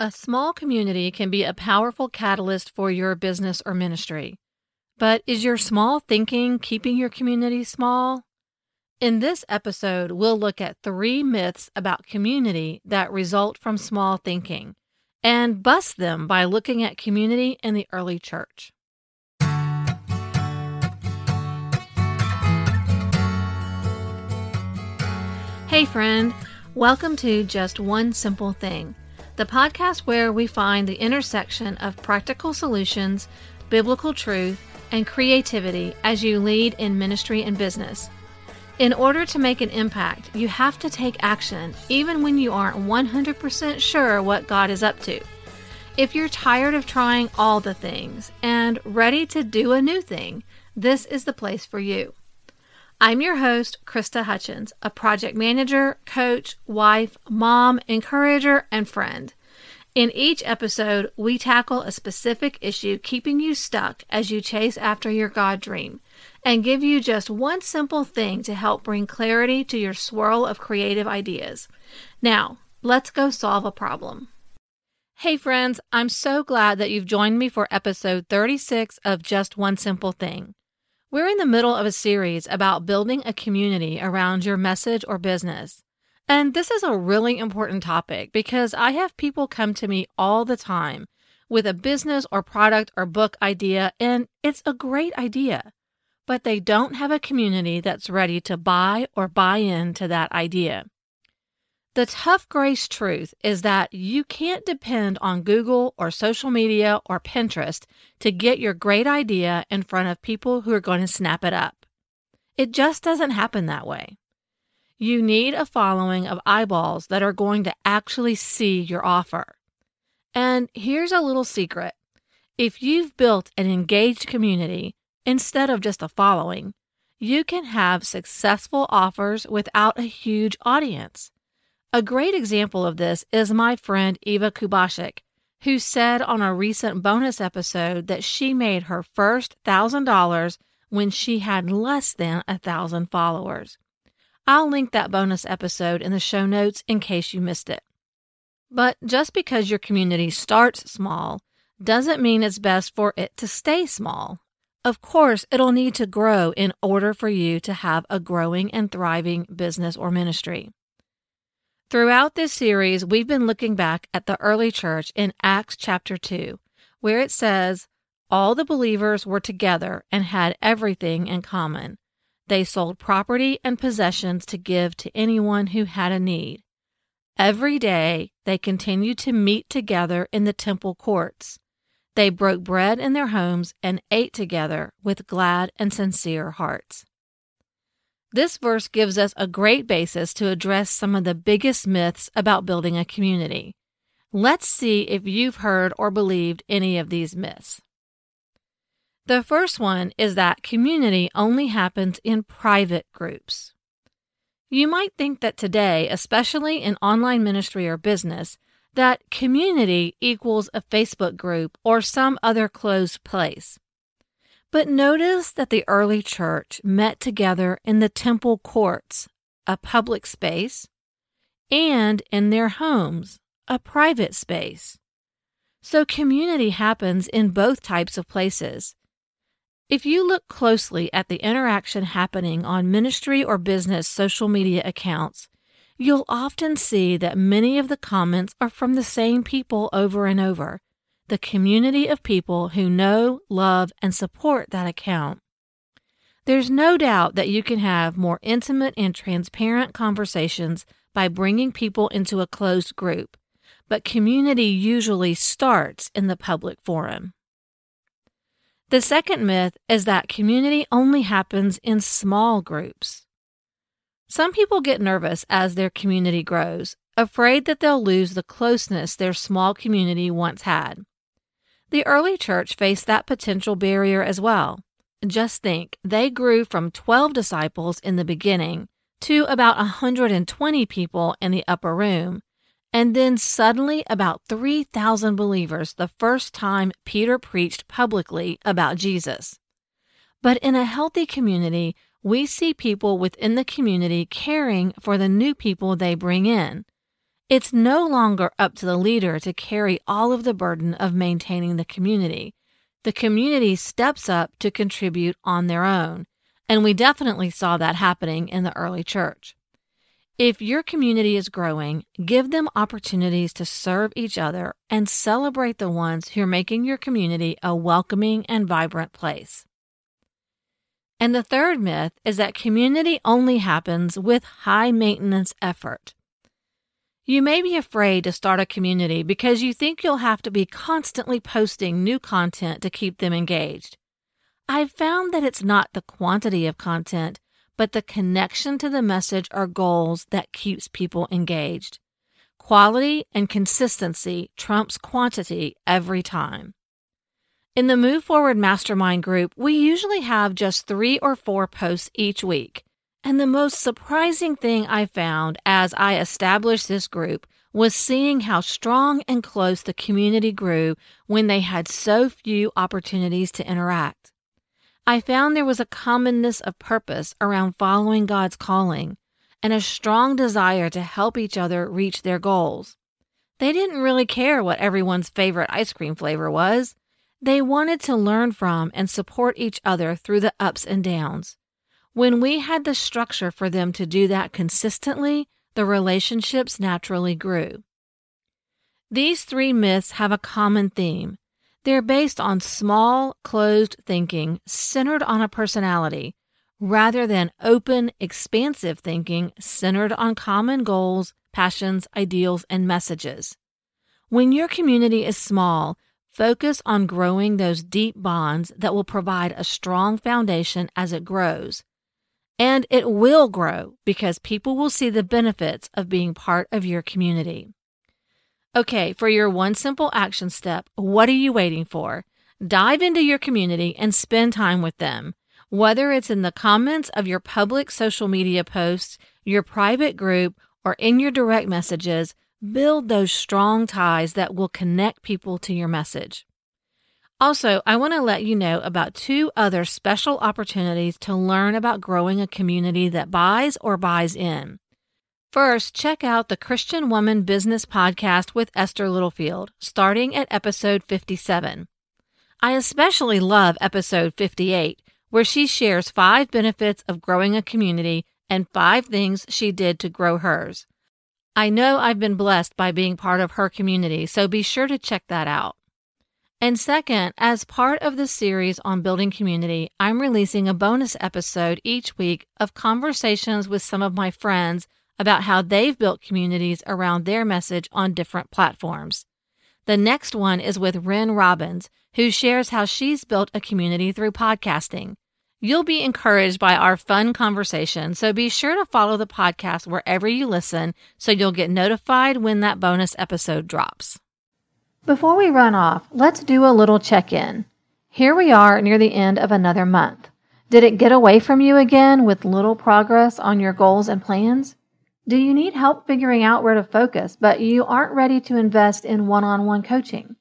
A small community can be a powerful catalyst for your business or ministry. But is your small thinking keeping your community small? In this episode, we'll look at three myths about community that result from small thinking and bust them by looking at community in the early church. Hey, friend, welcome to Just One Simple Thing the podcast where we find the intersection of practical solutions, biblical truth, and creativity as you lead in ministry and business. In order to make an impact, you have to take action, even when you aren't 100% sure what God is up to. If you're tired of trying all the things and ready to do a new thing, this is the place for you. I'm your host, Krista Hutchins, a project manager, coach, wife, mom, encourager, and friend. In each episode, we tackle a specific issue keeping you stuck as you chase after your God dream and give you just one simple thing to help bring clarity to your swirl of creative ideas. Now, let's go solve a problem. Hey, friends, I'm so glad that you've joined me for episode 36 of Just One Simple Thing. We're in the middle of a series about building a community around your message or business. And this is a really important topic because I have people come to me all the time with a business or product or book idea, and it's a great idea, but they don't have a community that's ready to buy or buy into that idea. The tough grace truth is that you can't depend on Google or social media or Pinterest to get your great idea in front of people who are going to snap it up. It just doesn't happen that way. You need a following of eyeballs that are going to actually see your offer. And here's a little secret if you've built an engaged community instead of just a following, you can have successful offers without a huge audience. A great example of this is my friend Eva Kubashik, who said on a recent bonus episode that she made her first $1,000 when she had less than a thousand followers. I'll link that bonus episode in the show notes in case you missed it. But just because your community starts small doesn't mean it's best for it to stay small. Of course, it'll need to grow in order for you to have a growing and thriving business or ministry. Throughout this series, we've been looking back at the early church in Acts chapter 2, where it says, All the believers were together and had everything in common. They sold property and possessions to give to anyone who had a need. Every day, they continued to meet together in the temple courts. They broke bread in their homes and ate together with glad and sincere hearts. This verse gives us a great basis to address some of the biggest myths about building a community. Let's see if you've heard or believed any of these myths. The first one is that community only happens in private groups. You might think that today, especially in online ministry or business, that community equals a Facebook group or some other closed place. But notice that the early church met together in the temple courts, a public space, and in their homes, a private space. So community happens in both types of places. If you look closely at the interaction happening on ministry or business social media accounts, you'll often see that many of the comments are from the same people over and over, the community of people who know, love, and support that account. There's no doubt that you can have more intimate and transparent conversations by bringing people into a closed group, but community usually starts in the public forum. The second myth is that community only happens in small groups. Some people get nervous as their community grows, afraid that they'll lose the closeness their small community once had. The early church faced that potential barrier as well. Just think, they grew from 12 disciples in the beginning to about 120 people in the upper room, and then suddenly about 3,000 believers the first time Peter preached publicly about Jesus. But in a healthy community, we see people within the community caring for the new people they bring in. It's no longer up to the leader to carry all of the burden of maintaining the community. The community steps up to contribute on their own. And we definitely saw that happening in the early church. If your community is growing, give them opportunities to serve each other and celebrate the ones who are making your community a welcoming and vibrant place. And the third myth is that community only happens with high maintenance effort. You may be afraid to start a community because you think you'll have to be constantly posting new content to keep them engaged. I've found that it's not the quantity of content, but the connection to the message or goals that keeps people engaged. Quality and consistency trumps quantity every time. In the Move Forward Mastermind group, we usually have just three or four posts each week. And the most surprising thing I found as I established this group was seeing how strong and close the community grew when they had so few opportunities to interact. I found there was a commonness of purpose around following God's calling and a strong desire to help each other reach their goals. They didn't really care what everyone's favorite ice cream flavor was. They wanted to learn from and support each other through the ups and downs. When we had the structure for them to do that consistently, the relationships naturally grew. These three myths have a common theme. They're based on small, closed thinking centered on a personality, rather than open, expansive thinking centered on common goals, passions, ideals, and messages. When your community is small, focus on growing those deep bonds that will provide a strong foundation as it grows. And it will grow because people will see the benefits of being part of your community. Okay, for your one simple action step, what are you waiting for? Dive into your community and spend time with them. Whether it's in the comments of your public social media posts, your private group, or in your direct messages, build those strong ties that will connect people to your message. Also, I want to let you know about two other special opportunities to learn about growing a community that buys or buys in. First, check out the Christian Woman Business Podcast with Esther Littlefield, starting at episode 57. I especially love episode 58, where she shares five benefits of growing a community and five things she did to grow hers. I know I've been blessed by being part of her community, so be sure to check that out. And second, as part of the series on building community, I'm releasing a bonus episode each week of conversations with some of my friends about how they've built communities around their message on different platforms. The next one is with Ren Robbins, who shares how she's built a community through podcasting. You'll be encouraged by our fun conversation, so be sure to follow the podcast wherever you listen so you'll get notified when that bonus episode drops. Before we run off, let's do a little check in. Here we are near the end of another month. Did it get away from you again with little progress on your goals and plans? Do you need help figuring out where to focus, but you aren't ready to invest in one on one coaching?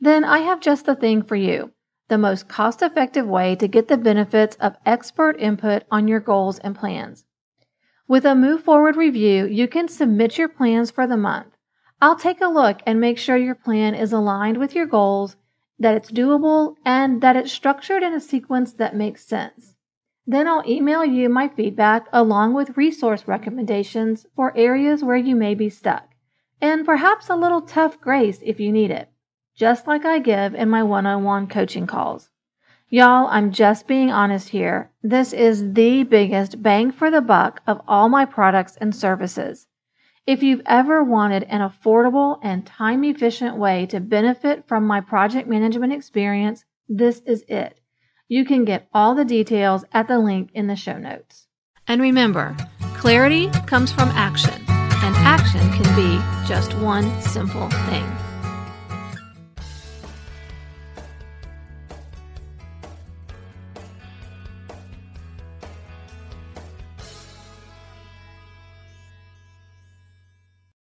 Then I have just the thing for you the most cost effective way to get the benefits of expert input on your goals and plans. With a Move Forward review, you can submit your plans for the month. I'll take a look and make sure your plan is aligned with your goals, that it's doable, and that it's structured in a sequence that makes sense. Then I'll email you my feedback along with resource recommendations for areas where you may be stuck, and perhaps a little tough grace if you need it, just like I give in my one on one coaching calls. Y'all, I'm just being honest here. This is the biggest bang for the buck of all my products and services. If you've ever wanted an affordable and time efficient way to benefit from my project management experience, this is it. You can get all the details at the link in the show notes. And remember, clarity comes from action, and action can be just one simple thing.